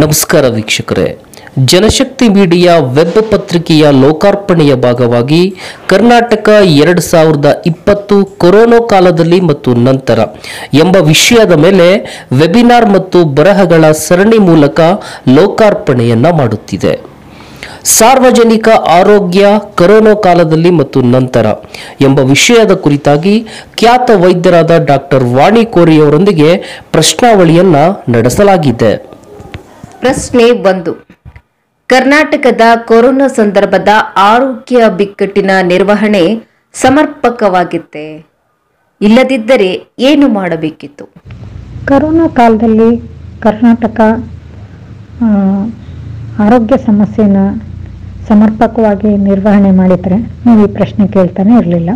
ನಮಸ್ಕಾರ ವೀಕ್ಷಕರೇ. ಜನಶಕ್ತಿ media web ಪತ್ರಿಕೆಯ ಲೋಕಾರ್ಪಣೆಯ ಭಾಗವಾಗಿ ಕರ್ನಾಟಕ ಎರಡು ಸಾವಿರದ ಇಪ್ಪತ್ತು ಕೊರೋನಾ ಕಾಲದಲ್ಲಿ ಮತ್ತು ನಂತರ ಎಂಬ ವಿಷಯದ ಮೇಲೆ ವೆಬಿನಾರ್ ಮತ್ತು ಬರಹಗಳ ಸರಣಿ ಮೂಲಕ ಲೋಕಾರ್ಪಣೆಯನ್ನ ಮಾಡುತ್ತಿದೆ. ಸಾರ್ವಜನಿಕ ಆರೋಗ್ಯ, ಕೊರೋನಾ ಕಾಲದಲ್ಲಿ ಮತ್ತು ನಂತರ ಎಂಬ ವಿಷಯದ ಕುರಿತಾಗಿ ಖ್ಯಾತ ವೈದ್ಯರಾದ ಡಾಕ್ಟರ್ ವಾಣಿ ಕೋರಿಯವರೊಂದಿಗೆ ಪ್ರಶ್ನಾವಳಿಯನ್ನ ನಡೆಸಲಾಗಿದೆ. ಪ್ರಶ್ನೆ ಒಂದು. ಕರ್ನಾಟಕದ ಕೊರೋನಾ ಸಂದರ್ಭದ ಆರೋಗ್ಯ ಬಿಕ್ಕಟ್ಟಿನ ನಿರ್ವಹಣೆ ಸಮರ್ಪಕವಾಗಿತ್ತೆ? ಇಲ್ಲದಿದ್ದರೆ ಏನು ಮಾಡಬೇಕಿತ್ತು? ಕರೋನಾ ಕಾಲದಲ್ಲಿ ಕರ್ನಾಟಕ ಆರೋಗ್ಯ ಸಮಸ್ಯೆನ ಸಮರ್ಪಕವಾಗಿ ನಿರ್ವಹಣೆ ಮಾಡಿದರೆ ನೀವು ಈ ಪ್ರಶ್ನೆ ಕೇಳ್ತಾನೆ ಇರಲಿಲ್ಲ.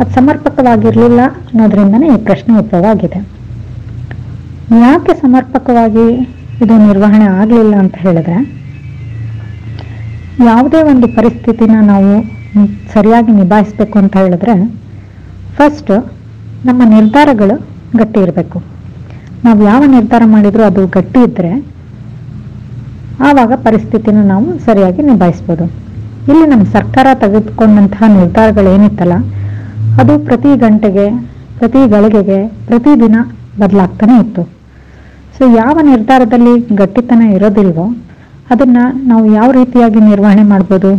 ಅದು ಸಮರ್ಪಕವಾಗಿರಲಿಲ್ಲ ಅನ್ನೋದ್ರಿಂದನೇ ಈ ಪ್ರಶ್ನೆ ಉದ್ಭವ ಆಗಿದೆ ಯಾಕೆ ಸಮರ್ಪಕವಾಗಿ ಇದು ನಿರ್ವಹಣೆ ಆಗಲಿಲ್ಲ ಅಂತ ಹೇಳಿದ್ರೆ, ಯಾವುದೇ ಒಂದು ಪರಿಸ್ಥಿತಿನ ನಾವು ಸರಿಯಾಗಿ ನಿಭಾಯಿಸಬೇಕು ಅಂತ ಹೇಳಿದ್ರೆ ಫಸ್ಟ್ ನಮ್ಮ ನಿರ್ಧಾರಗಳು ಗಟ್ಟಿ ಇರಬೇಕು. ನಾವು ಯಾವ ನಿರ್ಧಾರ ಮಾಡಿದ್ರು ಅದು ಗಟ್ಟಿ ಇದ್ದರೆ ಆವಾಗ ಪರಿಸ್ಥಿತಿನ ನಾವು ಸರಿಯಾಗಿ ನಿಭಾಯಿಸ್ಬೋದು. ಇಲ್ಲಿ ನಮ್ಮ ಸರ್ಕಾರ ತೆಗೆದುಕೊಂಡಂತಹ ನಿರ್ಧಾರಗಳು ಏನಿತ್ತಲ್ಲ, ಅದು ಪ್ರತಿ ಗಂಟೆಗೆ, ಪ್ರತಿ ಗಳಿಗೆಗೆ ಪ್ರತಿದಿನ ಬದಲಾಗ್ತಾನೆ ಇತ್ತು. ಸೊ ಯಾವ ನಿರ್ಧಾರದಲ್ಲಿ ಗಟ್ಟಿತನ ಇರೋದಿಲ್ವೋ ಅದನ್ನ ನಾವು ಯಾವ ರೀತಿಯಾಗಿ ನಿರ್ವಹಣೆ ಮಾಡ್ಬೋದು?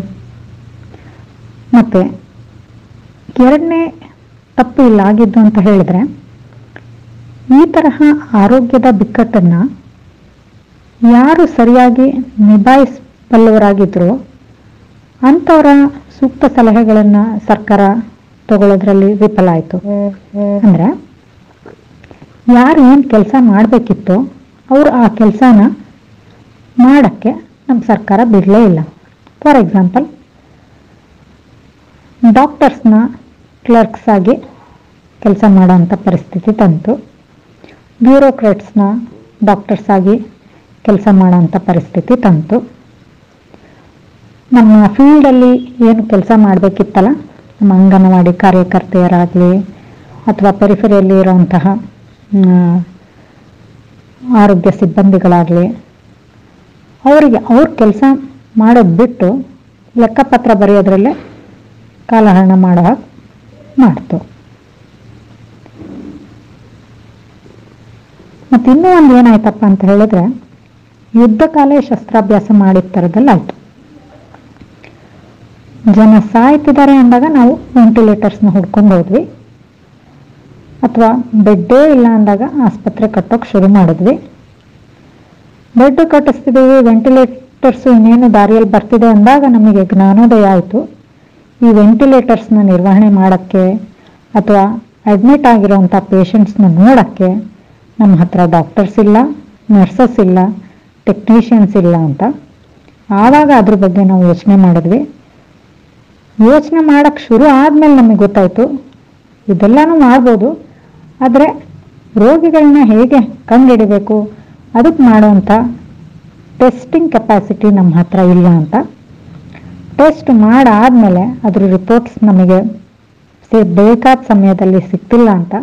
ಮತ್ತೆ ಎರಡನೇ ತಪ್ಪು ಇಲ್ಲ, ಆಗಿದ್ದು ಅಂತ ಹೇಳಿದ್ರೆ ಈ ತರಹ ಆರೋಗ್ಯದ ಬಿಕ್ಕಟ್ಟನ್ನ ಯಾರು ಸರಿಯಾಗಿ ನಿಭಾಯಿಸಬಲ್ಲವರಾಗಿದ್ರು ಅಂಥವರ ಸೂಕ್ತ ಸಲಹೆಗಳನ್ನ ಸರ್ಕಾರ ತಗೊಳ್ಳೋದ್ರಲ್ಲಿ ವಿಫಲ ಆಯಿತು. ಅಂದ್ರೆ ಯಾರು ಏನು ಕೆಲಸ ಮಾಡಬೇಕಿತ್ತು ಅವರು ಆ ಕೆಲಸನ ಮಾಡಕ್ಕೆ ನಮ್ಮ ಸರ್ಕಾರ ಬಿಡಲೇ ಇಲ್ಲ. ಫಾರ್ ಎಕ್ಸಾಂಪಲ್ ಡಾಕ್ಟರ್ಸ್ನ ಕ್ಲರ್ಕ್ಸ್ ಆಗಿ ಕೆಲಸ ಮಾಡೋಂಥ ಪರಿಸ್ಥಿತಿ ತಂತು ಬ್ಯೂರೋಕ್ರೇಟ್ಸ್ನ ಡಾಕ್ಟರ್ಸ್ ಆಗಿ ಕೆಲಸ ಮಾಡೋಂಥ ಪರಿಸ್ಥಿತಿ ತಂತು ನಮ್ಮ ಫೀಲ್ಡಲ್ಲಿ ಏನು ಕೆಲಸ ಮಾಡಬೇಕಿತ್ತಲ್ಲ, ನಮ್ಮ ಅಂಗನವಾಡಿ ಕಾರ್ಯಕರ್ತೆಯರಾಗಲಿ ಅಥವಾ ಪರಿಫರಿಯಲ್ಲಿ ಇರುವಂತಹ ಆರೋಗ್ಯ ಸಿಬ್ಬಂದಿಗಳಾಗಲಿ, ಅವರಿಗೆ ಅವ್ರ ಕೆಲಸ ಮಾಡೋದು ಬಿಟ್ಟು ಲೆಕ್ಕಪತ್ರ ಬರೆಯೋದ್ರಲ್ಲೇ ಕಾಲಹರಣ ಮಾಡೋ ಹಾಗೆ ಮಾಡ್ತು. ಮತ್ತು ಇನ್ನೂ ಒಂದು ಏನಾಯ್ತಪ್ಪ ಅಂತ ಹೇಳಿದ್ರೆ, ಯುದ್ಧ ಕಾಲೇ ಶಸ್ತ್ರಾಭ್ಯಾಸ ಮಾಡಿದ ಥರದಲ್ಲಾಯಿತು ಜನ ಸಾಯ್ತಿದ್ದಾರೆ ಅಂದಾಗ ನಾವು ವೆಂಟಿಲೇಟರ್ಸ್ನ ಹುಡ್ಕೊಂಡು ಹೋದ್ವಿ. ಅಥವಾ ಬೆಡ್ಡೇ ಇಲ್ಲ ಅಂದಾಗ ಆಸ್ಪತ್ರೆ ಕಟ್ಟೋಕೆ ಶುರು ಮಾಡಿದ್ವಿ. ಬೆಡ್ ಕಟ್ಟಿಸ್ತಿದ್ದೀವಿ, ವೆಂಟಿಲೇಟರ್ಸು ಇನ್ನೇನು ದಾರಿಯಲ್ಲಿ ಬರ್ತಿದೆ ಅಂದಾಗ ನಮಗೆ ಜ್ಞಾನೋದಯ ಆಯಿತು. ಈ ವೆಂಟಿಲೇಟರ್ಸ್ನ ನಿರ್ವಹಣೆ ಮಾಡೋಕ್ಕೆ ಅಥವಾ ಅಡ್ಮಿಟ್ ಆಗಿರೋಂಥ ಪೇಷಂಟ್ಸ್ನ ನೋಡೋಕ್ಕೆ ನಮ್ಮ ಹತ್ರ ಡಾಕ್ಟರ್ಸ್ ಇಲ್ಲ, ನರ್ಸಸ್ ಇಲ್ಲ, ಟೆಕ್ನಿಷಿಯನ್ಸ್ ಇಲ್ಲ ಅಂತ. ಆವಾಗ ಅದ್ರ ಬಗ್ಗೆ ನಾವು ಯೋಚನೆ ಮಾಡಿದ್ವಿ. ಯೋಚನೆ ಮಾಡೋಕ್ಕೆ ಶುರು ಆದಮೇಲೆ ನಮಗೆ ಗೊತ್ತಾಯಿತು, ಇದೆಲ್ಲನೂ ಮಾಡ್ಬೋದು. ಆದರೆ ರೋಗಿಗಳನ್ನ ಹೇಗೆ ಕಂಡುಹಿಡಬೇಕು? ಅದಕ್ಕೆ ಮಾಡುವಂಥ ಟೆಸ್ಟಿಂಗ್ ಕೆಪಾಸಿಟಿ ನಮ್ಮ ಹತ್ರ ಇಲ್ಲ ಅಂತ. ಟೆಸ್ಟ್ ಮಾಡಾದಮೇಲೆ ಅದ್ರ ರಿಪೋರ್ಟ್ಸ್ ನಮಗೆ ಬೇಕಾದ ಸಮಯದಲ್ಲಿ ಸಿಗ್ತಿಲ್ಲ ಅಂತ.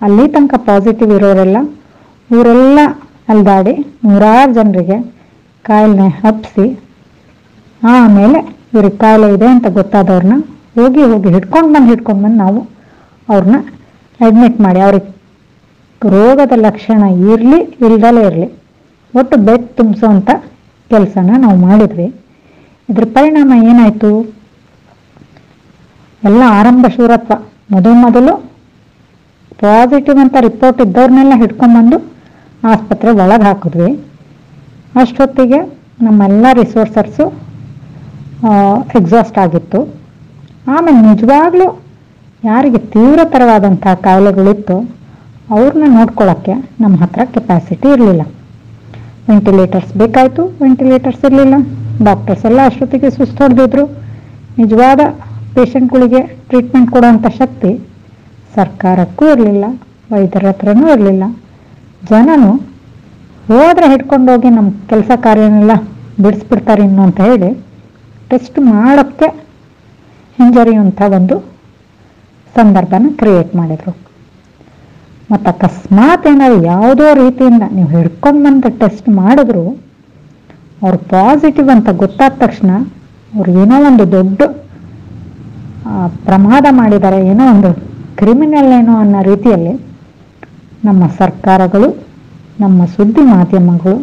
ಅಲ್ಲಿ ತನಕ ಪಾಸಿಟಿವ್ ಇರೋರೆಲ್ಲ ಇವರೆಲ್ಲ ಅಲ್ದಾಡಿ ನೂರಾರು ಜನರಿಗೆ ಕಾಯಿಲೆ ಹಬ್ಬಿಸಿ ಆಮೇಲೆ ಇವ್ರಿಗೆ ಕಾಯಿಲೆ ಇದೆ ಅಂತ ಗೊತ್ತಾದವ್ರನ್ನ ಹೋಗಿ ಹೋಗಿ ಹಿಡ್ಕೊಂಡು ಬಂದು ಹಿಡ್ಕೊಂಡು ಬಂದು ನಾವು ಅವ್ರನ್ನ ಅಡ್ಮಿಟ್ ಮಾಡಿ. ಅವ್ರಿಗೆ ರೋಗದ ಲಕ್ಷಣ ಇರಲಿ, ಇಲ್ದಲೇ ಇರಲಿ. ಒಟ್ಟು ಬೆಡ್ ತುಂಬಿಸೋವಂಥ ಕೆಲಸನ ನಾವು ಮಾಡಿದ್ವಿ. ಇದ್ರ ಪರಿಣಾಮ ಏನಾಯಿತು? ಎಲ್ಲ ಆರಂಭ ಶೂರತ್ವ. ಮೊದಲು ಮೊದಲು ಪಾಸಿಟಿವ್ ಅಂತ ರಿಪೋರ್ಟ್ ಇದ್ದವ್ರನ್ನೆಲ್ಲ ಹಿಡ್ಕೊಂಬಂದು ಆಸ್ಪತ್ರೆ ಒಳಗೆ ಹಾಕಿದ್ವಿ. ಅಷ್ಟೊತ್ತಿಗೆ ನಮ್ಮೆಲ್ಲ ರಿಸೋರ್ಸರ್ಸು ಎಕ್ಸಾಸ್ಟ್ ಆಗಿತ್ತು. ಆಮೇಲೆ ನಿಜವಾಗ್ಲೂ ಯಾರಿಗೆ ತೀವ್ರತರವಾದಂಥ ಕಾಯಿಲೆಗಳಿತ್ತು ಅವ್ರನ್ನ ನೋಡ್ಕೊಳ್ಳೋಕ್ಕೆ ನಮ್ಮ ಹತ್ರ ಕೆಪಾಸಿಟಿ ಇರಲಿಲ್ಲ. ವೆಂಟಿಲೇಟರ್ಸ್ ಬೇಕಾಯಿತು ವೆಂಟಿಲೇಟರ್ಸ್ ಇರಲಿಲ್ಲ. ಡಾಕ್ಟರ್ಸ್ ಎಲ್ಲ ಅಷ್ಟೊತ್ತಿಗೆ ಸುಸ್ತು ಹೊಡೆದಿದ್ರು. ನಿಜವಾದ ಪೇಷಂಟ್ಗಳಿಗೆ ಟ್ರೀಟ್ಮೆಂಟ್ ಕೊಡುವಂಥ ಶಕ್ತಿ ಸರ್ಕಾರಕ್ಕೂ ಇರಲಿಲ್ಲ, ವೈದ್ಯರ ಹತ್ರನೂ ಇರಲಿಲ್ಲ. ಜನನು ಹೋದ್ರೆ ಹಿಡ್ಕೊಂಡೋಗಿ ನಮ್ಮ ಕೆಲಸ ಕಾರ್ಯನೆಲ್ಲ ಬಿಡಿಸ್ಬಿಡ್ತಾರೆ ಇನ್ನು ಅಂತ ಹೇಳಿ ಟೆಸ್ಟ್ ಮಾಡೋಕ್ಕೆ ಹಿಂಜರಿಯುವಂಥ ಒಂದು ಸಂದರ್ಭನ ಕ್ರಿಯೇಟ್ ಮಾಡಿದರು. ಮತ್ತು ಅಕಸ್ಮಾತ್ ಏನಾದ್ರು ಯಾವುದೋ ರೀತಿಯಿಂದ ನೀವು ಹಿಡ್ಕೊಂಡು ಬಂದು ಟೆಸ್ಟ್ ಮಾಡಿದ್ರು, ಅವ್ರು ಪಾಸಿಟಿವ್ ಅಂತ ಗೊತ್ತಾದ ತಕ್ಷಣ ಅವ್ರು ಏನೋ ಒಂದು ದೊಡ್ಡ ಪ್ರಮಾದ ಮಾಡಿದ್ದಾರೆ ಏನೋ ಒಂದು ಕ್ರಿಮಿನಲ್ ಏನೋ ಅನ್ನೋ ರೀತಿಯಲ್ಲಿ ನಮ್ಮ ಸರ್ಕಾರಗಳು, ನಮ್ಮ ಸುದ್ದಿ ಮಾಧ್ಯಮಗಳು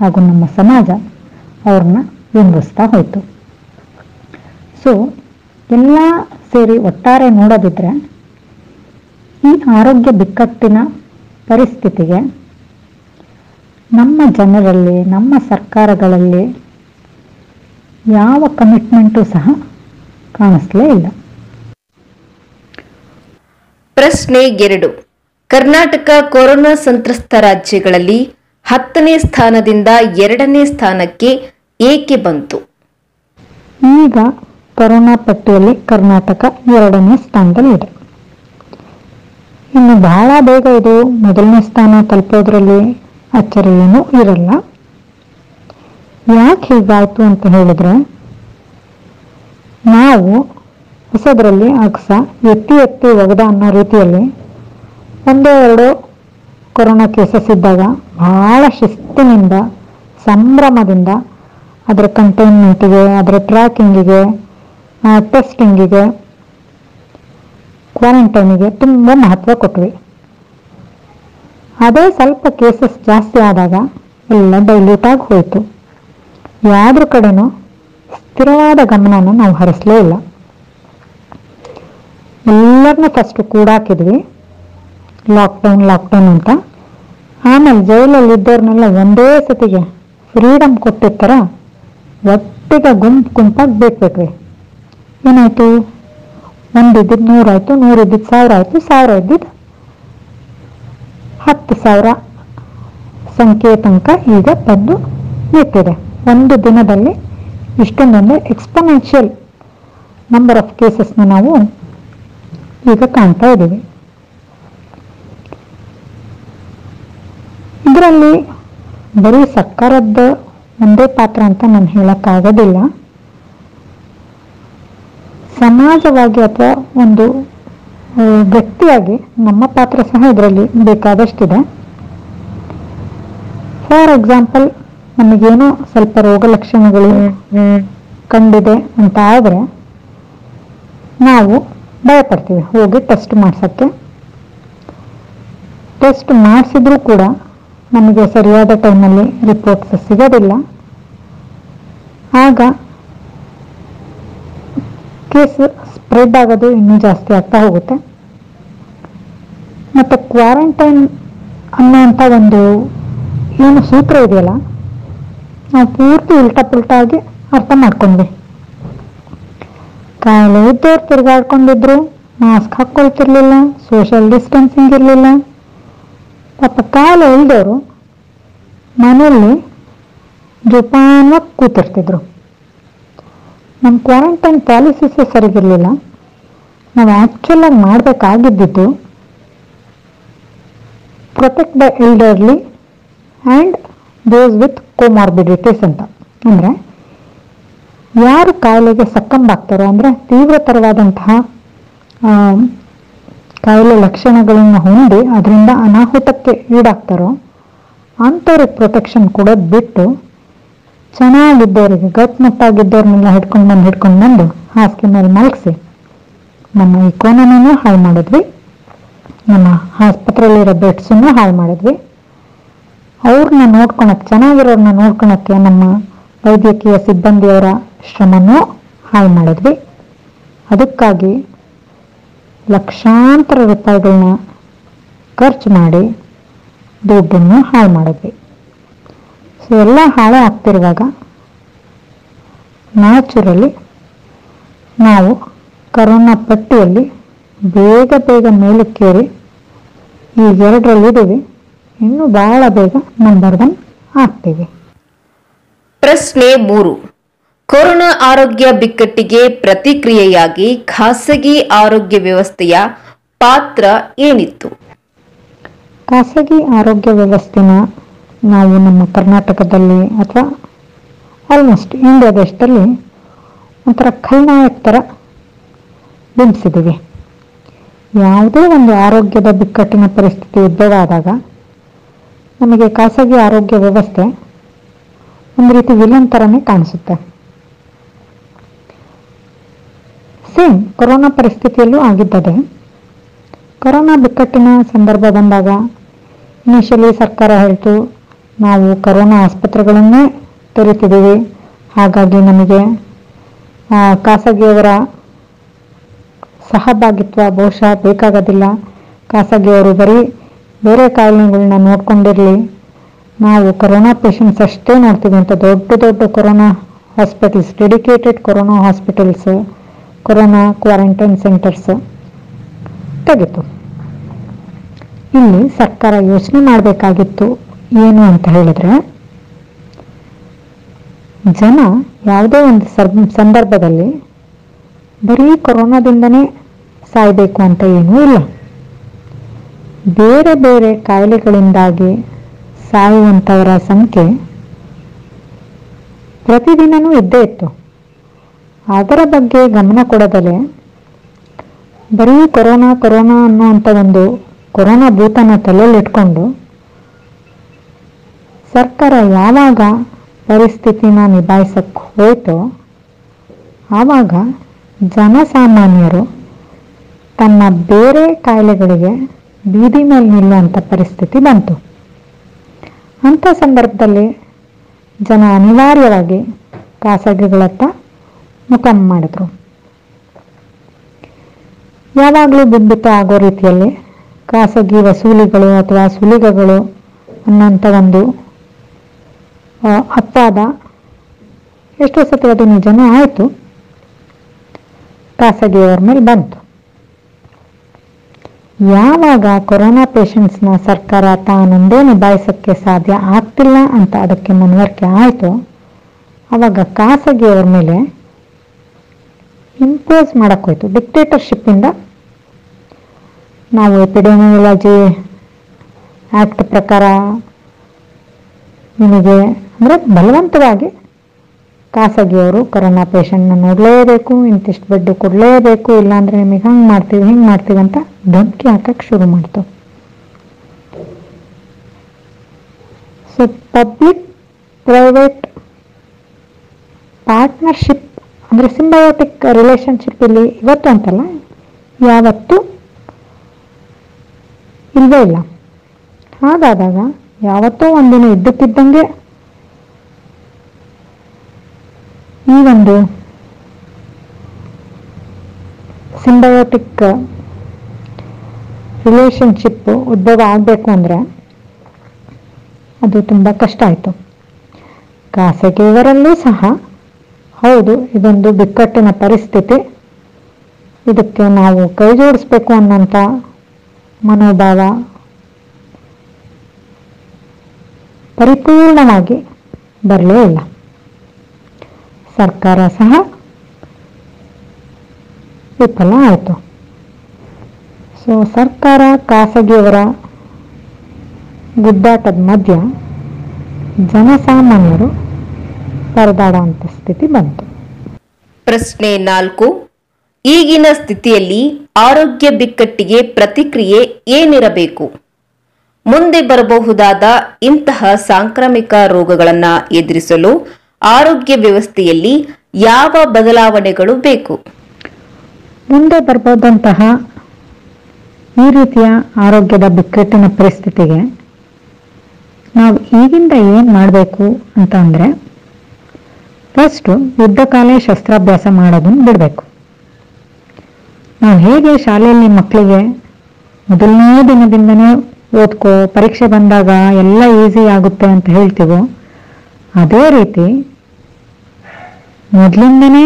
ಹಾಗೂ ನಮ್ಮ ಸಮಾಜ ಅವ್ರನ್ನ ಬಿಂಬಿಸ್ತಾ ಹೋಯಿತು. ಸೊ ಎಲ್ಲ ಸೇರಿ ಒಟ್ಟಾರೆ ನೋಡೋದಿದ್ರೆ ಈ ಆರೋಗ್ಯ ಬಿಕ್ಕಟ್ಟಿನ ಪರಿಸ್ಥಿತಿಗೆ ನಮ್ಮ ಜನರಲ್ಲಿ ನಮ್ಮ ಸರ್ಕಾರಗಳಲ್ಲಿ ಯಾವ ಕಮಿಟ್ಮೆಂಟು ಸಹ ಕಾಣಿಸ್ಲೇ ಇಲ್ಲ. ಪ್ರಶ್ನೆ ಎರಡು. ಕರ್ನಾಟಕ ಕೊರೋನಾ ಸಂತ್ರಸ್ತ ರಾಜ್ಯಗಳಲ್ಲಿ ಹತ್ತನೇ ಸ್ಥಾನದಿಂದ ಎರಡನೇ ಸ್ಥಾನಕ್ಕೆ ಏಕೆ ಬಂತು? ಈಗ ಕೊರೋನಾ ಪಟ್ಟಿಯಲ್ಲಿ ಕರ್ನಾಟಕ ಎರಡನೇ ಸ್ಥಾನದಲ್ಲಿದೆ. ಇನ್ನು ಬಹಳ ಬೇಗ ಇದು ಮೊದಲನೇ ಸ್ಥಾನ ತಲುಪೋದ್ರಲ್ಲಿ ಅಚ್ಚರಿ ಏನೂ ಇರಲ್ಲ. ಯಾಕೆ ಹೀಗಾಯ್ತು ಅಂತ ಹೇಳಿದ್ರೆ, ನಾವು ಹೊಸದರಲ್ಲಿ ಅಗಸ ಎತ್ತಿ ಎತ್ತಿ ಒಗದ ಅನ್ನೋ ರೀತಿಯಲ್ಲಿ ಒಂದೋ ಎರಡು ಕೊರೋನಾ ಕೇಸಸ್ ಇದ್ದಾಗ ಬಹಳ ಶಿಸ್ತಿನಿಂದ, ಸಂಭ್ರಮದಿಂದ ಅದರ ಕಂಟೈನ್ಮೆಂಟಿಗೆ ಅದರ ಟ್ರ್ಯಾಕಿಂಗಿಗೆ ಟೆಸ್ಟಿಂಗಿಗೆ ಕ್ವಾರಂಟೈನಿಗೆ ತುಂಬ ಮಹತ್ವ ಕೊಟ್ವಿ. ಅದೇ ಸ್ವಲ್ಪ ಕೇಸಸ್ ಜಾಸ್ತಿ ಆದಾಗ ಎಲ್ಲ ಡೈಲ್ಯೂಟ್ ಆಗಿ ಹೋಯಿತು. ಯಾವುದ್ರ ಕಡೆನೂ ಸ್ಥಿರವಾದ ಗಮನವನ್ನು ನಾವು ಹರಿಸಲೇ ಇಲ್ಲ. ಎಲ್ಲರನ್ನ ಫಸ್ಟ್ ಕೂಡಾಕಿದ್ವಿ ಲಾಕ್ಡೌನ್ ಲಾಕ್ಡೌನ್ ಅಂತ. ಆಮೇಲೆ ಜೈಲಲ್ಲಿ ಇದ್ದವ್ರನ್ನೆಲ್ಲ ಒಂದೇ ಸತಿಗೆ ಫ್ರೀಡಮ್ ಕೊಟ್ಟಿರ್ತಾರ, ಒಟ್ಟಿಗೆ ಗುಂಪು ಗುಂಪಾಗಿ ಬಿಟ್ಬಿಟ್ವಿ ಏನಾಯ್ತು? ಒಂದು ಇದ್ದಿದ್ದು ನೂರಾಯ್ತು, ನೂರು ಇದ್ದಿದ್ದು ಸಾವಿರ ಆಯ್ತು ಸಾವಿರ ಇದ್ದಿದ್ದು ಹತ್ತು ಸಾವಿರ. ಸಂಖ್ಯೆಯ ತನಕ ಈಗ ಬಂದು ನಿಂತಿದೆ. ಒಂದು ದಿನದಲ್ಲಿ ಇಷ್ಟೊಂದೊಂದು ಎಕ್ಸ್ಪೊನೆನ್ಷಿಯಲ್ ನಂಬರ್ ಆಫ್ ಕೇಸಸ್ನ ನಾವು ಈಗ ಕಾಣ್ತಾ ಇದ್ದೀವಿ. ಇದರಲ್ಲಿ ಬರೀ ಸರ್ಕಾರದ ಒಂದೇ ಪಾತ್ರ ಅಂತ ನಾನು ಹೇಳಕ್ಕಾಗೋದಿಲ್ಲ. ಸಮಾಜವಾಗಿ ಅಥವಾ ಒಂದು ವ್ಯಕ್ತಿಯಾಗಿ ನಮ್ಮ ಪಾತ್ರ ಸಹ ಇದರಲ್ಲಿ ಬೇಕಾದಷ್ಟಿದೆ. ಫಾರ್ ಎಕ್ಸಾಂಪಲ್ ನಮಗೇನೋ ಸ್ವಲ್ಪ ರೋಗ ಲಕ್ಷಣಗಳು ಕಂಡಿದೆ ಅಂತ ಆದರೆ ನಾವು ಭಯಪಡ್ತೀವಿ ಹೋಗಿ ಟೆಸ್ಟ್ ಮಾಡ್ಸೋಕ್ಕೆ. ಟೆಸ್ಟ್ ಮಾಡಿಸಿದ್ರೂ ಕೂಡ ನಮಗೆ ಸರಿಯಾದ ಟೈಮಲ್ಲಿ ರಿಪೋರ್ಟ್ಸ್ ಸಿಗೋದಿಲ್ಲ. ಆಗ ಕೇಸ್ ಸ್ಪ್ರೆಡ್ ಆಗೋದು ಇನ್ನೂ ಜಾಸ್ತಿ ಆಗ್ತಾ ಹೋಗುತ್ತೆ. ಮತ್ತು ಕ್ವಾರಂಟೈನ್ ಅನ್ನೋಂಥ ಒಂದು ಏನು ಸೂತ್ರ ಇದೆಯಲ್ಲ, ನಾವು ಪೂರ್ತಿ ಉಲ್ಟಾ ಪುಲ್ಟಾ ಆಗಿ ಅರ್ಥ ಮಾಡ್ಕೊಂಡ್ವಿ. ಕಾಯಿಲೆ ಇದ್ದವ್ರು ತಿರುಗಾಡ್ಕೊಂಡಿದ್ರು, ಮಾಸ್ಕ್ ಹಾಕ್ಕೊಳ್ತಿರ್ಲಿಲ್ಲ ಸೋಷಿಯಲ್ ಡಿಸ್ಟೆನ್ಸಿಂಗ್ ಇರಲಿಲ್ಲ. ಪಾಪ ಕಾಯಿಲೆ ಇಲ್ದವರು ಮನೆಯಲ್ಲಿ ಜೋಪಾನವಾಗಿ ಕೂತಿರ್ತಿದ್ರು. ನಮ್ಮ ಕ್ವಾರಂಟೈನ್ ಪಾಲಿಸೀಸೇ ಸರಿಗಿರಲಿಲ್ಲ. ನಾವು ಆ್ಯಕ್ಚುಲಾಗಿ ಮಾಡಬೇಕಾಗಿದ್ದಿದ್ದು protect the elderly and those with comorbidities ಅಂತ. ಅಂದರೆ ಯಾರು ಕಾಯಿಲೆಗೆ ಸಕ್ಕಂಬಾಗ್ತಾರೋ ಅಂದರೆ ತೀವ್ರತರವಾದಂತಹ ಕಾಯಿಲೆ ಲಕ್ಷಣಗಳನ್ನು ಹೊಂದಿ ಅದರಿಂದ ಅನಾಹುತಕ್ಕೆ ಈಡಾಗ್ತಾರೋ, ಅಂಥವ್ರಿಗೆ ಪ್ರೊಟೆಕ್ಷನ್ ಕೊಡೋದು ಬಿಟ್ಟು ಚೆನ್ನಾಗಿದ್ದವರಿಗೆ ಗಟ್ಮುಟ್ಟಾಗಿದ್ದವ್ರನ್ನೆಲ್ಲ ಹಿಡ್ಕೊಂಡು ಬಂದು ಹಿಡ್ಕೊಂಡು ಬಂದು ಹಾಸಿಗೆ ಮೇಲೆ ಮಲಗಿಸಿ. ನಮ್ಮ ಇಕೋನಮಿನೂ ಹಾಳು ಮಾಡಿದ್ವಿ. ನಮ್ಮ ಆಸ್ಪತ್ರೆಯಲ್ಲಿರೋ ಬೆಡ್ಸನ್ನು ಹಾಳು ಮಾಡಿದ್ವಿ. ಅವ್ರನ್ನ ನೋಡ್ಕೊಳಕ್ಕೆ ಚೆನ್ನಾಗಿರೋರನ್ನ ನೋಡ್ಕೊಳಕ್ಕೆ ನಮ್ಮ ವೈದ್ಯಕೀಯ ಸಿಬ್ಬಂದಿಯವರ ಶ್ರಮನೂ ಹಾಳು ಮಾಡಿದ್ವಿ. ಅದಕ್ಕಾಗಿ ಲಕ್ಷಾಂತರ ರೂಪಾಯಿಗಳನ್ನ ಖರ್ಚು ಮಾಡಿ ದುಡ್ಡನ್ನು ಹಾಳು ಮಾಡಿದ್ವಿ. ಎಲ್ಲ ಹಾಳೆ ಆಗ್ತಿರುವಾಗ ನ್ಯಾಚುರಲಿ ನಾವು ಕರೋನಾ ಪಟ್ಟಿಯಲ್ಲಿ ಬೇಗ ಬೇಗ ಮೇಲಕ್ಕೇರಿ ಎರಡರಲ್ಲಿ ಎರಡರಲ್ಲಿದ್ದೀವಿ ಇನ್ನು ಬಹಳ ಬೇಗ ನಂಬರ್ ಒನ್ ಆಗ್ತೀವಿ. ಪ್ರಶ್ನೆ ಮೂರು. ಕೊರೋನಾ ಆರೋಗ್ಯ ಬಿಕ್ಕಟ್ಟಿಗೆ ಪ್ರತಿಕ್ರಿಯೆಯಾಗಿ ಖಾಸಗಿ ಆರೋಗ್ಯ ವ್ಯವಸ್ಥೆಯ ಪಾತ್ರ ಏನಿತ್ತು? ಖಾಸಗಿ ಆರೋಗ್ಯ ವ್ಯವಸ್ಥೆನ ನಾವು ನಮ್ಮ ಕರ್ನಾಟಕದಲ್ಲಿ ಅಥವಾ ಆಲ್ಮೋಸ್ಟ್ ಇಂಡಿಯಾ ದೇಶದಲ್ಲಿ ಒಂಥರ ಖಲ್ನಾಯಕ್ ಥರ ಬಿಂಬಿಸಿದ್ದೀವಿ ಯಾವುದೇ ಒಂದು ಆರೋಗ್ಯದ ಬಿಕ್ಕಟ್ಟಿನ ಪರಿಸ್ಥಿತಿ ಉದ್ಭವವಾದಾಗ ನಮಗೆ ಖಾಸಗಿ ಆರೋಗ್ಯ ವ್ಯವಸ್ಥೆ ಒಂದು ರೀತಿ ವಿಲನ್ ಥರನೇ ಕಾಣಿಸುತ್ತೆ. ಸೇಮ್ ಕೊರೋನಾ ಪರಿಸ್ಥಿತಿಯಲ್ಲೂ ಆಗಿದ್ದದೆ, ಕೊರೋನಾ ಬಿಕ್ಕಟ್ಟಿನ ಸಂದರ್ಭ ಬಂದಾಗ ಇನಿಷಿಯಲಿ ಸರ್ಕಾರ ಹೇಳ್ತು ನಾವು ಕರೋನಾ ಆಸ್ಪತ್ರೆಗಳನ್ನೇ ತೆರೆತಿದ್ದೀವಿ. ಹಾಗಾಗಿ ನಮಗೆ ಖಾಸಗಿಯವರ ಸಹಭಾಗಿತ್ವ ಬಹುಶಃ ಬೇಕಾಗೋದಿಲ್ಲ. ಖಾಸಗಿಯವರು ಬರೀ ಬೇರೆ ಕಾಯಿಲೆಗಳನ್ನ ನೋಡ್ಕೊಂಡಿರಲಿ. ನಾವು ಕೊರೋನಾ ಪೇಷಂಟ್ಸ್ ಅಷ್ಟೇ ನೋಡ್ತೀವಿ ಅಂತ ದೊಡ್ಡ ದೊಡ್ಡ corona hospitals, dedicated corona hospitals, corona quarantine centres ತೆಗಿತು. ಇಲ್ಲಿ ಸರ್ಕಾರ ಯೋಚನೆ ಮಾಡಬೇಕಾಗಿತ್ತು ಏನು ಅಂತ ಹೇಳಿದ್ರೆ, ಜನ ಯಾವುದೇ ಒಂದು ಸಂದರ್ಭದಲ್ಲಿ ಬರೀ ಕೊರೋನಾದಿಂದನೇ ಸಾಯಬೇಕು ಅಂತ ಏನೂ ಇಲ್ಲ. ಬೇರೆ ಬೇರೆ ಕಾಯಿಲೆಗಳಿಂದಾಗಿ ಸಾಯುವಂಥವರ ಸಂಖ್ಯೆ ಪ್ರತಿದಿನನೂ ಇದ್ದೇ ಇತ್ತು. ಅದರ ಬಗ್ಗೆ ಗಮನ ಕೊಡದಲೆ ಬರೀ ಕೊರೋನಾ ಕೊರೋನಾ ಅನ್ನುವಂಥ ಒಂದು ಕೊರೋನಾ ಭೂತನ ತಲೆಯಲ್ಲಿಟ್ಕೊಂಡು ಸರ್ಕಾರ ಯಾವಾಗ ಪರಿಸ್ಥಿತಿನ ನಿಭಾಯಿಸಕ್ಕೆ ಹೋಯ್ತೋ ಆವಾಗ ಜನಸಾಮಾನ್ಯರು ತನ್ನ ಬೇರೆ ಕಾಯಿಲೆಗಳಿಗೆ ಬೀದಿ ಮೇಲೆ ನಿಲ್ಲುವಂಥ ಪರಿಸ್ಥಿತಿ ಬಂತು. ಅಂಥ ಸಂದರ್ಭದಲ್ಲಿ ಜನ ಅನಿವಾರ್ಯವಾಗಿ ಖಾಸಗಿಗಳತ್ತ ಮುಖ ಮಾಡಿದ್ರು. ಯಾವಾಗಲೂ ಬಿಂಬಿತ ಆಗೋ ರೀತಿಯಲ್ಲಿ ಖಾಸಗಿ ವಸೂಲಿಗಳು ಅಥವಾ ಸುಲಿಗಗಳು ಅನ್ನೋಂಥ ಒಂದು ಅಪವಾದ ಎಷ್ಟೋ ಸತಿ ಅದು ನಿಜನೂ ಆಯಿತು. ಖಾಸಗಿಯವರ ಮೇಲೆ ಬಂತು. ಯಾವಾಗ ಕೊರೋನಾ ಪೇಷಂಟ್ಸ್ನ ಸರ್ಕಾರ ತಾನೊಂದೇ ನಿಭಾಯಿಸೋಕ್ಕೆ ಸಾಧ್ಯ ಆಗ್ತಿಲ್ಲ ಅಂತ ಅದಕ್ಕೆ ಮನವರಿಕೆ ಆಯಿತು ಆವಾಗ ಖಾಸಗಿಯವರ ಮೇಲೆ ಇಂಪೋಸ್ ಮಾಡೋಕ್ಕೋಯ್ತು ಡಿಕ್ಟೇಟರ್ಶಿಪ್ಪಿಂದ ನಾವು ಎಪಿಡೆಮಿಯಾಲಜಿ ಆ್ಯಕ್ಟ್ ಪ್ರಕಾರ ನಿಮಗೆ ಅಂದರೆ ಬಲವಂತವಾಗಿ ಖಾಸಗಿಯವರು ಕೊರೋನಾ ಪೇಷಂಟ್ನ ನೋಡಲೇಬೇಕು, ಇಂತಿಷ್ಟು ಬೆಡ್ ಕೊಡಲೇಬೇಕು, ಇಲ್ಲಾಂದರೆ ನಿಮಗೆ ಹಂಗೆ ಮಾಡ್ತೀವಿ, ಹಿಂಗೆ ಮಾಡ್ತೀವಿ ಅಂತ ಧಮಕಿ ಹಾಕಕ್ಕೆ ಶುರು ಮಾಡ್ತು. ಸೊ ಪಬ್ಲಿಕ್ ಪ್ರೈವೇಟ್ ಪಾರ್ಟ್ನರ್ಶಿಪ್ ಅಂದರೆ ಸಿಂಬಯೋಟಿಕ್ ರಿಲೇಷನ್ಶಿಪ್ ಇಲ್ಲಿ ಇವತ್ತು ಅಂತಲ್ಲ, ಯಾವತ್ತೂ ಇಲ್ಲವೇ ಇಲ್ಲ. ಹಾಗಾದಾಗ ಯಾವತ್ತೋ ಒಂದಿನ ಇದ್ದಕ್ಕಿದ್ದಂಗೆ ಈ ಒಂದು ಸಿಂಬಯೋಟಿಕ್ ರಿಲೇಷನ್ಶಿಪ್ ಉದ್ಭವ ಆಗಬೇಕು ಅಂದರೆ ಅದು ತುಂಬ ಕಷ್ಟ ಆಯಿತು. ಖಾಸಗಿಯವರಲ್ಲೂ ಸಹ ಹೌದು, ಇದೊಂದು ಬಿಕ್ಕಟ್ಟಿನ ಪರಿಸ್ಥಿತಿ. ಇದಕ್ಕೆ ನಾವು ಕೈ ಜೋಡಿಸ್ಬೇಕು ಅನ್ನೋಂಥ ಮನೋಭಾವ ಪರಿಪೂರ್ಣವಾಗಿ ಬರಲೇ ಇಲ್ಲ. ಸರ್ಕಾರ ಸಹ ವಿಫಲ ಆಯಿತು. ಸೊ ಸರ್ಕಾರ ಖಾಸಗಿಯವರ ಗುದ್ದಾಟದ ಮಧ್ಯ ಜನಸಾಮಾನ್ಯರು ಪರದಾಡುವಂಥ ಸ್ಥಿತಿ ಬಂತು. ಪ್ರಶ್ನೆ ನಾಲ್ಕು, ಈಗಿನ ಸ್ಥಿತಿಯಲ್ಲಿ ಆರೋಗ್ಯ ಬಿಕ್ಕಟ್ಟಿಗೆ ಪ್ರತಿಕ್ರಿಯೆ ಏನಿರಬೇಕು? ಮುಂದೆ ಬರಬಹುದಾದ ಇಂತಹ ಸಾಂಕ್ರಾಮಿಕ ರೋಗಗಳನ್ನು ಎದುರಿಸಲು ಆರೋಗ್ಯ ವ್ಯವಸ್ಥೆಯಲ್ಲಿ ಯಾವ ಬದಲಾವಣೆಗಳು ಬೇಕು? ಮುಂದೆ ಬರ್ಬೋದಂತಹ ಈ ರೀತಿಯ ಆರೋಗ್ಯದ ಬಿಕ್ಕಟ್ಟಿನ ಪರಿಸ್ಥಿತಿಗೆ ನಾವು ಈಗಿಂದ ಏನು ಮಾಡಬೇಕು ಅಂತ ಅಂದರೆ ಫಸ್ಟು ಯುದ್ಧಕಾಲೇ ಶಸ್ತ್ರಾಭ್ಯಾಸ ಮಾಡೋದನ್ನು ಬಿಡಬೇಕು. ನಾವು ಹೇಗೆ ಶಾಲೆಯಲ್ಲಿ ಮಕ್ಕಳಿಗೆ ಮೊದಲನೇ ದಿನದಿಂದನೇ ಓದ್ಕೋ, ಪರೀಕ್ಷೆ ಬಂದಾಗ ಎಲ್ಲ ಈಸಿ ಆಗುತ್ತೆ ಅಂತ ಹೇಳ್ತೀವೋ, ಅದೇ ರೀತಿ ಮೊದಲಿಂದನೇ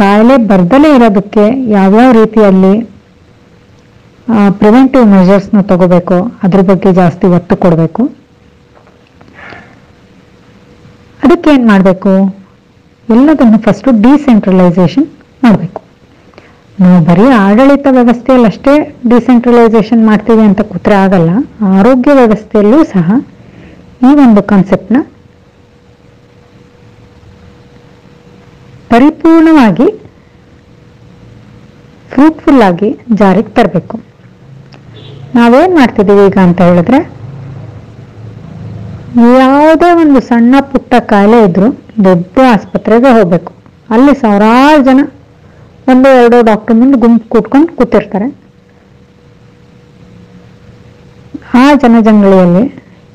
ಕಾಯಿಲೆ ಬರ್ದಲೇ ಇರೋದಕ್ಕೆ ಯಾವ್ಯಾವ ರೀತಿಯಲ್ಲಿ ಪ್ರಿವೆಂಟಿವ್ ಮೆಷರ್ಸ್ನ ತಗೋಬೇಕು, ಅದ್ರ ಬಗ್ಗೆ ಜಾಸ್ತಿ ಒತ್ತು ಕೊಡಬೇಕು. ಅದಕ್ಕೆ ಏನು ಮಾಡಬೇಕು? ಎಲ್ಲದನ್ನು ಫಸ್ಟು ಡಿಸೆಂಟ್ರಲೈಸೇಷನ್ ಮಾಡಬೇಕು. ನಾವು ಬರೀ ಆಡಳಿತ ವ್ಯವಸ್ಥೆಯಲ್ಲಿ ಅಷ್ಟೇ ಡಿಸೆಂಟ್ರಲೈಸೇಷನ್ ಮಾಡ್ತೀವಿ ಅಂತ ಕೂತ್ರೆ ಆಗಲ್ಲ, ಆರೋಗ್ಯ ವ್ಯವಸ್ಥೆಯಲ್ಲೂ ಸಹ ಈ ಒಂದು ಕಾನ್ಸೆಪ್ಟ್ನ ಪರಿಪೂರ್ಣವಾಗಿ ಫ್ರೂಟ್ಫುಲ್ ಆಗಿ ಜಾರಿಗೆ ತರಬೇಕು. ನಾವೇನ್ ಮಾಡ್ತಿದ್ದೀವಿ ಈಗ ಅಂತ ಹೇಳಿದ್ರೆ, ಯಾವುದೇ ಒಂದು ಸಣ್ಣ ಪುಟ್ಟ ಕಾಯಿಲೆ ಇದ್ರೂ ದೊಡ್ಡ ಆಸ್ಪತ್ರೆಗೆ ಹೋಗ್ಬೇಕು. ಅಲ್ಲಿ ಸಾವಿರಾರು ಜನ ಒಂದು ಎರಡು ಡಾಕ್ಟರ್ ಮುಂದೆ ಗುಂಪು ಕೂತ್ಕೊಂಡು ಕೂತಿರ್ತಾರೆ. ಆ ಜನಜಂಗಳಿಯಲ್ಲಿ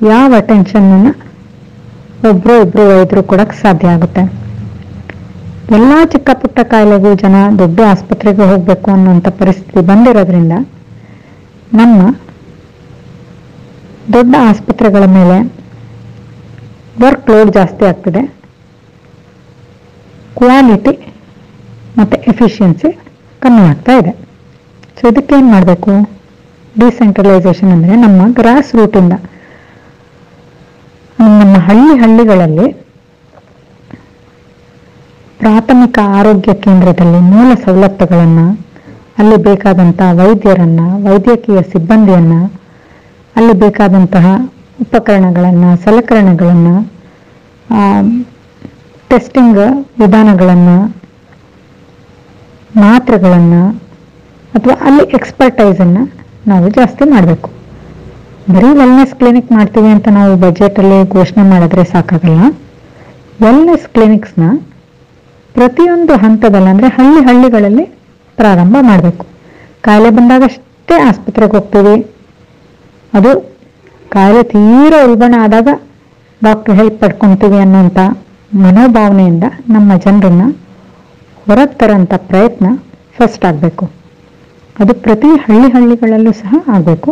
ಯಾವ ಅಟೆನ್ಷನ್ ಒಬ್ರು ಒಬ್ಬರು ವೈದ್ಯರು ಕೊಡಕ್ಕೆ ಸಾಧ್ಯ ಆಗುತ್ತೆ. ಎಲ್ಲಾ ಚಿಕ್ಕ ಪುಟ್ಟ ಕಾಯಿಲೆಗೂ ಜನ ದೊಡ್ಡ ಆಸ್ಪತ್ರೆಗೆ ಹೋಗಬೇಕು ಅನ್ನುವಂಥ ಪರಿಸ್ಥಿತಿ ಬಂದಿರೋದ್ರಿಂದ ನಮ್ಮ ದೊಡ್ಡ ಆಸ್ಪತ್ರೆಗಳ ಮೇಲೆ ವರ್ಕ್ ಲೋಡ್ ಜಾಸ್ತಿ ಆಗ್ತಿದೆ. ಕ್ವಾಲಿಟಿ ಮತ್ತು ಎಫಿಷಿಯನ್ಸಿ ಕಮ್ಮಿ ಆಗ್ತಾ ಇದೆ. ಸೊ ಇದಕ್ಕೆ ಏನು ಮಾಡಬೇಕು? ಡಿಸೆಂಟ್ರಲೈಸೇಷನ್ ಅಂದರೆ ನಮ್ಮ ಗ್ರಾಸ್ ರೂಟಿಂದ ನಮ್ಮ ಹಳ್ಳಿ ಹಳ್ಳಿಗಳಲ್ಲಿ ಪ್ರಾಥಮಿಕ ಆರೋಗ್ಯ ಕೇಂದ್ರದಲ್ಲಿ ಮೂಲ ಸವಲತ್ತುಗಳನ್ನು, ಅಲ್ಲಿ ಬೇಕಾದಂತಹ ವೈದ್ಯರನ್ನ, ವೈದ್ಯಕೀಯ ಸಿಬ್ಬಂದಿಯನ್ನ, ಅಲ್ಲಿ ಬೇಕಾದಂತಹ ಉಪಕರಣಗಳನ್ನು, ಸಲಕರಣೆಗಳನ್ನು ಟೆಸ್ಟಿಂಗ್ ವಿಧಾನಗಳನ್ನು ಮಾತ್ರೆಗಳನ್ನು ಅಥವಾ ಅಲ್ಲಿ ಎಕ್ಸ್ಪರ್ಟೈಸನ್ನು ನಾವು ಜಾಸ್ತಿ ಮಾಡಬೇಕು. ಬರೀ ವೆಲ್ನೆಸ್ ಕ್ಲಿನಿಕ್ ಮಾಡ್ತೀವಿ ಅಂತ ನಾವು ಬಜೆಟಲ್ಲಿ ಘೋಷಣೆ ಮಾಡಿದ್ರೆ ಸಾಕಾಗಲ್ಲ. ವೆಲ್ನೆಸ್ ಕ್ಲಿನಿಕ್ಸ್ನ ಪ್ರತಿಯೊಂದು ಹಂತದಲ್ಲಿ ಅಂದರೆ ಹಳ್ಳಿ ಹಳ್ಳಿಗಳಲ್ಲಿ ಪ್ರಾರಂಭ ಮಾಡಬೇಕು. ಕಾಯಿಲೆ ಬಂದಾಗಷ್ಟೇ ಆಸ್ಪತ್ರೆಗೆ ಹೋಗ್ತೀವಿ. ಅದು ಕಾಯಿಲೆ ತೀರ ಉಲ್ಬಣ ಆದಾಗ ಡಾಕ್ಟರ್ ಹೆಲ್ಪ್ ಪಡ್ಕೊತೀವಿ ಅನ್ನೋಂಥ ಮನೋಭಾವನೆಯಿಂದ ನಮ್ಮ ಜನರನ್ನ ಹೊರಗೆ ತರೋಂಥ ಪ್ರಯತ್ನ ಫಸ್ಟ್ ಆಗಬೇಕು ಅದು ಪ್ರತಿ ಹಳ್ಳಿ ಹಳ್ಳಿಗಳಲ್ಲೂ ಸಹ ಆಗಬೇಕು.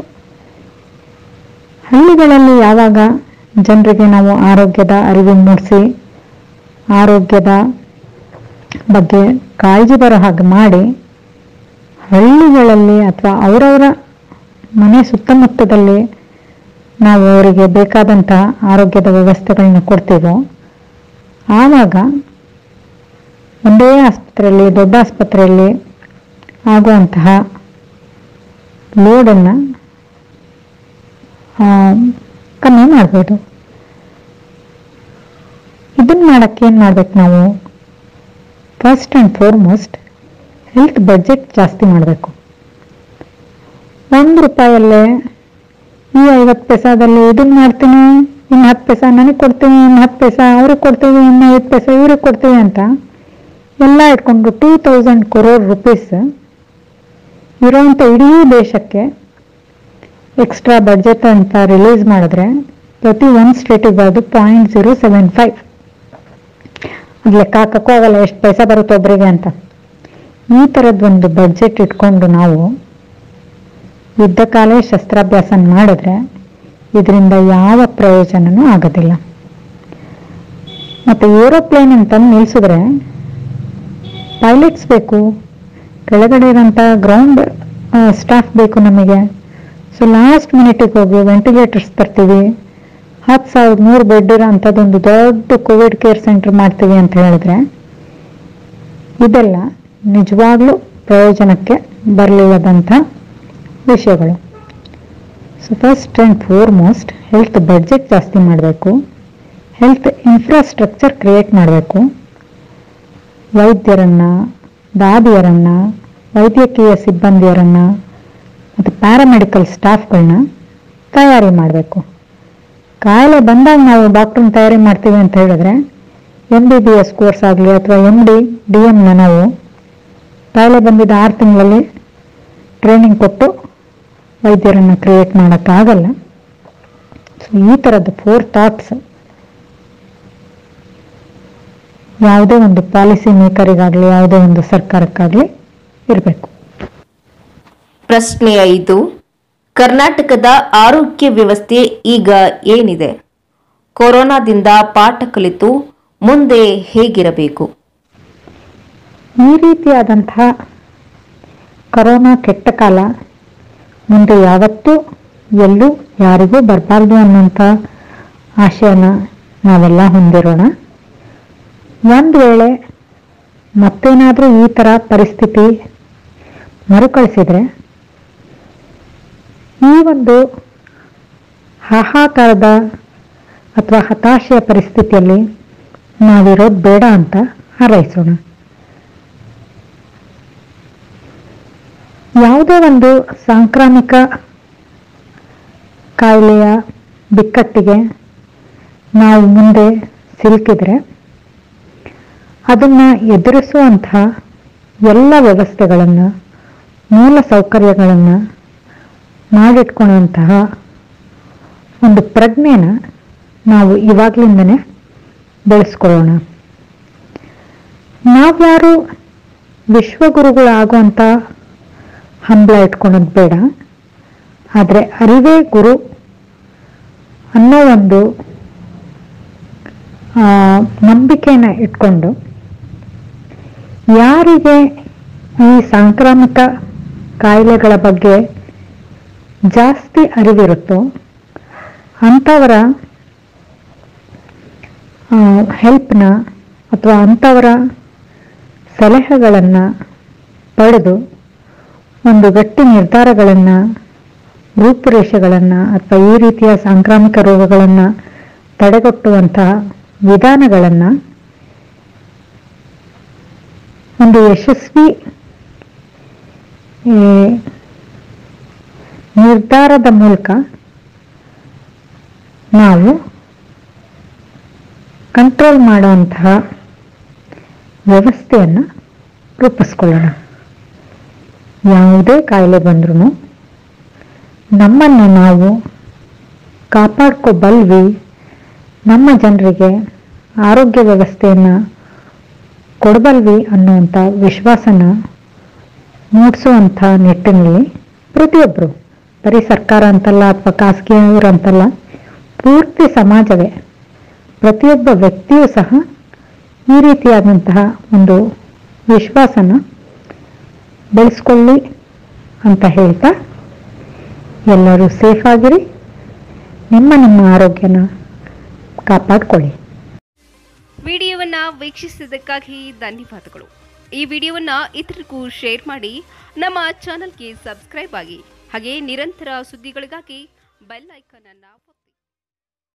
ಹಳ್ಳಿಗಳಲ್ಲಿ ಯಾವಾಗ ಜನರಿಗೆ ನಾವು ಆರೋಗ್ಯದ ಅರಿವು ಮೂಡಿಸಿ, ಆರೋಗ್ಯದ ಬಗ್ಗೆ ಕಾಳಜಿ ಬರೋ ಹಾಗೆ ಮಾಡಿ, ಹಳ್ಳಿಗಳಲ್ಲಿ ಅಥವಾ ಅವರವರ ಮನೆ ಸುತ್ತಮುತ್ತದಲ್ಲಿ ನಾವು ಅವರಿಗೆ ಬೇಕಾದಂತಹ ಆರೋಗ್ಯದ ವ್ಯವಸ್ಥೆಗಳನ್ನ ಕೊಡ್ತೀವೋ, ಆವಾಗ ಒಂದೇ ಆಸ್ಪತ್ರೆಯಲ್ಲಿ, ದೊಡ್ಡ ಆಸ್ಪತ್ರೆಯಲ್ಲಿ ಆಗುವಂತಹ ಲೋಡನ್ನು ಕಮ್ಮಿ ಮಾಡ್ಬೋದು. ಇದನ್ನ ಮಾಡಕ್ಕೆ ಏನು ಮಾಡ್ಬೇಕು ನಾವು? First and foremost health budget ಜಾಸ್ತಿ ಮಾಡಬೇಕು. ಒಂದು ರೂಪಾಯಲ್ಲೇ ಈ ಐವತ್ತು ಪೈಸಾದಲ್ಲಿ ಇದನ್ನ ಮಾಡ್ತೀನಿ ಇನ್ನು ಹತ್ತು ಪೈಸಾ ನನಗೆ ಕೊಡ್ತೀನಿ ಇನ್ನು ಹತ್ತು ಪೈಸಾ ಅವ್ರಿಗೆ ಕೊಡ್ತೀವಿ ಇನ್ನು ಐದು ಪೈಸಾ ಇವ್ರಿಗೆ ಕೊಡ್ತೀವಿ ಅಂತ ಎಲ್ಲ ಇಟ್ಕೊಂಡು ಟೂ ತೌಸಂಡ್ ಕ್ರೋರ್ ರುಪೀಸ್ ಇರೋವಂಥ ಇಡೀ ದೇಶಕ್ಕೆ ಎಕ್ಸ್ಟ್ರಾ ಬಡ್ಜೆಟ್ ಅಂತ ರಿಲೀಸ್ ಮಾಡಿದ್ರೆ ಪ್ರತಿ ಒಂದು ಸ್ಟೇಟಿಗೆ ಅದು ಪಾಯಿಂಟ್ ಜೀರೋ ಸೆವೆನ್ ಫೈವ್ ಅದು ಲೆಕ್ಕ ಹಾಕೋಕ್ಕೂ ಆಗಲ್ಲ, ಎಷ್ಟು ಪೈಸೆ ಬರುತ್ತೆ ಒಬ್ಬರಿಗೆ ಅಂತ. ಈ ಥರದ್ದು ಒಂದು ಬಡ್ಜೆಟ್ ಇಟ್ಕೊಂಡು ನಾವು ಯುದ್ಧ ಕಾಲೇ ಶಸ್ತ್ರಾಭ್ಯಾಸ ಮಾಡಿದ್ರೆ ಇದರಿಂದ ಯಾವ ಪ್ರಯೋಜನವೂ ಆಗೋದಿಲ್ಲ. ಮತ್ತು ಏರೋಪ್ಲೇನ್ ಅಂತ ನಿಲ್ಲಿಸಿದ್ರೆ ಪೈಲಟ್ಸ್ ಬೇಕು. ಕೆಳಗಡೆ ಇರೋಂಥ ಗ್ರೌಂಡ್ ಸ್ಟಾಫ್ ಬೇಕು ನಮಗೆ. ಸೊ ಲಾಸ್ಟ್ ಮಿನಿಟಿಗೆ ಹೋಗಿ ವೆಂಟಿಲೇಟರ್ಸ್ ತರ್ತೀವಿ. ಹತ್ತು ಸಾವಿರದ ನೂರು ಬೆಡ್ ಇರೋ ಅಂಥದ್ದೊಂದು ದೊಡ್ಡ ಕೋವಿಡ್ ಕೇರ್ ಸೆಂಟರ್ ಮಾಡ್ತೀವಿ ಅಂತ ಹೇಳಿದ್ರೆ, ಇದೆಲ್ಲ ನಿಜವಾಗ್ಲೂ ಪ್ರಯೋಜನಕ್ಕೆ ಬರಲಿಲ್ಲದಂಥ ವಿಷಯಗಳು. So first and foremost health budget ಜಾಸ್ತಿ ಮಾಡಬೇಕು. ಹೆಲ್ತ್ ಇನ್ಫ್ರಾಸ್ಟ್ರಕ್ಚರ್ ಕ್ರಿಯೇಟ್ ಮಾಡಬೇಕು. ವೈದ್ಯರನ್ನ, ದಾದಿಯರನ್ನ, ವೈದ್ಯಕೀಯ ಸಿಬ್ಬಂದಿಯರನ್ನ ಮತ್ತು ಪ್ಯಾರಾಮೆಡಿಕಲ್ ಸ್ಟಾಫ್ಗಳನ್ನ ತಯಾರಿ ಮಾಡಬೇಕು. ಕಾಯಿಲೆ ಬಂದಾಗ ನಾವು ಡಾಕ್ಟ್ರನ್ನ ತಯಾರಿ ಮಾಡ್ತೀವಿ ಅಂತ ಹೇಳಿದ್ರೆ M B B S course ಆಗಲಿ ಅಥವಾ ಎಂ ಡಿ ಡಿ ಎಮ್ನ ನಾವು ಕಾಯಿಲೆ ಬಂದಿದ್ದ ಆರು ತಿಂಗಳಲ್ಲಿ ಟ್ರೈನಿಂಗ್ ಕೊಟ್ಟು ವೈದ್ಯರನ್ನು ಕ್ರಿಯೇಟ್ ಮಾಡೋಕ್ಕಾಗಲ್ಲ. ಸೊ ಈ ಥರದ ಫೋರ್ ಥಾಟ್ಸ್ ಯಾವುದೇ ಒಂದು ಪಾಲಿಸಿ ಮೇಕರಿಗಾಗಲಿ ಯಾವುದೇ ಒಂದು ಸರ್ಕಾರಕ್ಕಾಗಲಿ ಇರಬೇಕು. ಪ್ರಶ್ನೆ ಐದು. ಕರ್ನಾಟಕದ ಆರೋಗ್ಯ ವ್ಯವಸ್ಥೆ ಈಗ ಏನಿದೆ? ಕೊರೋನಾದಿಂದ ಪಾಠ ಕಲಿತು ಮುಂದೆ ಹೇಗಿರಬೇಕು? ಈ ರೀತಿಯಾದಂತಹ ಕೊರೋನಾ ಕೆಟ್ಟ ಕಾಲ ಮುಂದೆ ಯಾವತ್ತೂ ಎಲ್ಲೂ ಯಾರಿಗೂ ಬರಬಾರ್ದು ಅನ್ನೋಂಥ ಆಶಯನ ನಾವೆಲ್ಲ ಹೊಂದಿರೋಣ. ಒಂದು ವೇಳೆ ಮತ್ತೇನಾದರೂ ಈ ಥರ ಪರಿಸ್ಥಿತಿ ಮರುಕಳಿಸಿದರೆ, ಈ ಒಂದು ಹಾಹಾಕಾರದ ಅಥವಾ ಹತಾಶೆಯ ಪರಿಸ್ಥಿತಿಯಲ್ಲಿ ನಾವಿರೋದು ಬೇಡ ಅಂತ ಹಾರೈಸೋಣ. ಯಾವುದೇ ಒಂದು ಸಾಂಕ್ರಾಮಿಕ ಕಾಯಿಲೆಯ ಬಿಕ್ಕಟ್ಟಿಗೆ ನಾವು ಮುಂದೆ ಸಿಲುಕಿದ್ರೆ ಅದನ್ನು ಎದುರಿಸುವಂತಹ ಎಲ್ಲ ವ್ಯವಸ್ಥೆಗಳನ್ನು ಮೂಲ ಸೌಕರ್ಯಗಳನ್ನು ಮಾಡಿಟ್ಕೊಳ್ಳುವಂತಹ ಒಂದು ಪ್ರಜ್ಞೆನ ನಾವು ಇವಾಗಲಿಂದನೇ ಬೆಳೆಸ್ಕೊಳ್ಳೋಣ. ನಾವ್ಯಾರು ವಿಶ್ವಗುರುಗಳಾಗುವಂಥ ಹಂಬಲ ಇಟ್ಕೊಳೋದು ಬೇಡ. ಆದರೆ ಅರಿವೇ ಗುರು ಅನ್ನೋ ಒಂದು ಆ, ನಂಬಿಕೆನ ಇಟ್ಕೊಂಡು ಯಾರಿಗೆ ಈ ಸಾಂಕ್ರಾಮಿಕ ಕಾಯಿಲೆಗಳ ಬಗ್ಗೆ ಜಾಸ್ತಿ ಅರಿವಿರುತ್ತೋ ಅಂಥವರ ಹೆಲ್ಪ್ನ ಅಥವಾ ಅಂಥವರ ಸಲಹೆಗಳನ್ನು ಪಡೆದು ಒಂದು ಗಟ್ಟಿ ನಿರ್ಧಾರಗಳನ್ನು, ರೂಪುರೇಷೆಗಳನ್ನು ಅಥವಾ ಈ ರೀತಿಯ ಸಾಂಕ್ರಾಮಿಕ ರೋಗಗಳನ್ನು ತಡೆಗಟ್ಟುವಂತಹ ವಿಧಾನಗಳನ್ನು ಒಂದು ಯಶಸ್ವಿ ನಿರ್ಧಾರದ ಮೂಲಕ ನಾವು ಕಂಟ್ರೋಲ್ ಮಾಡುವಂತಹ ವ್ಯವಸ್ಥೆಯನ್ನು ರೂಪಿಸ್ಕೊಳ್ಳೋಣ. ಯಾವುದೇ ಕಾಯಿಲೆ ಬಂದ್ರೂ ನಮ್ಮನ್ನು ನಾವು ಕಾಪಾಡ್ಕೋಬಲ್ವಿ, ನಮ್ಮ ಜನರಿಗೆ ಆರೋಗ್ಯ ವ್ಯವಸ್ಥೆಯನ್ನು ಕೊಡಬಲ್ವಿ ಅನ್ನುವಂಥ ವಿಶ್ವಾಸನ ಮೂಡಿಸುವಂಥ ನಿಟ್ಟಿನಲ್ಲಿ ಪ್ರತಿಯೊಬ್ಬರು ಬರೀ ಸರ್ಕಾರ ಅಂತಲ್ಲ ಅಥವಾ ಖಾಸಗಿಯವರು ಅಂತಲ್ಲ, ಪೂರ್ತಿ ಸಮಾಜವೇ, ಪ್ರತಿಯೊಬ್ಬ ವ್ಯಕ್ತಿಯೂ ಸಹ ಈ ರೀತಿಯಾದಂತಹ ಒಂದು ವಿಶ್ವಾಸನ ಬೆಳೆಸ್ಕೊಳ್ಳಿ ಅಂತ ಹೇಳ್ತಾ ಎಲ್ಲರೂ ಸೇಫ್ ಆಗಿರಿ. ನಿಮ್ಮ ನಿಮ್ಮ ಆರೋಗ್ಯನ ಕಾಪಾಡ್ಕೊಳ್ಳಿ. ವಿಡಿಯೋವನ್ನ ವೀಕ್ಷಿಸಿದ್ದಕ್ಕಾಗಿ ಧನ್ಯವಾದಗಳು. ಈ ವಿಡಿಯೋವನ್ನ ಇತರರಿಗೂ ಶೇರ್ ಮಾಡಿ ನಮ್ಮ ಚಾನಲ್ಗೆ ಸಬ್ಸ್ಕ್ರೈಬ್ ಆಗಿ. ಹಾಗೆ ನಿರಂತರ ಸುದ್ದಿಗಳಿಗಾಗಿ ಬೆಲ್ ಐಕಾನ್ ಅನ್ನು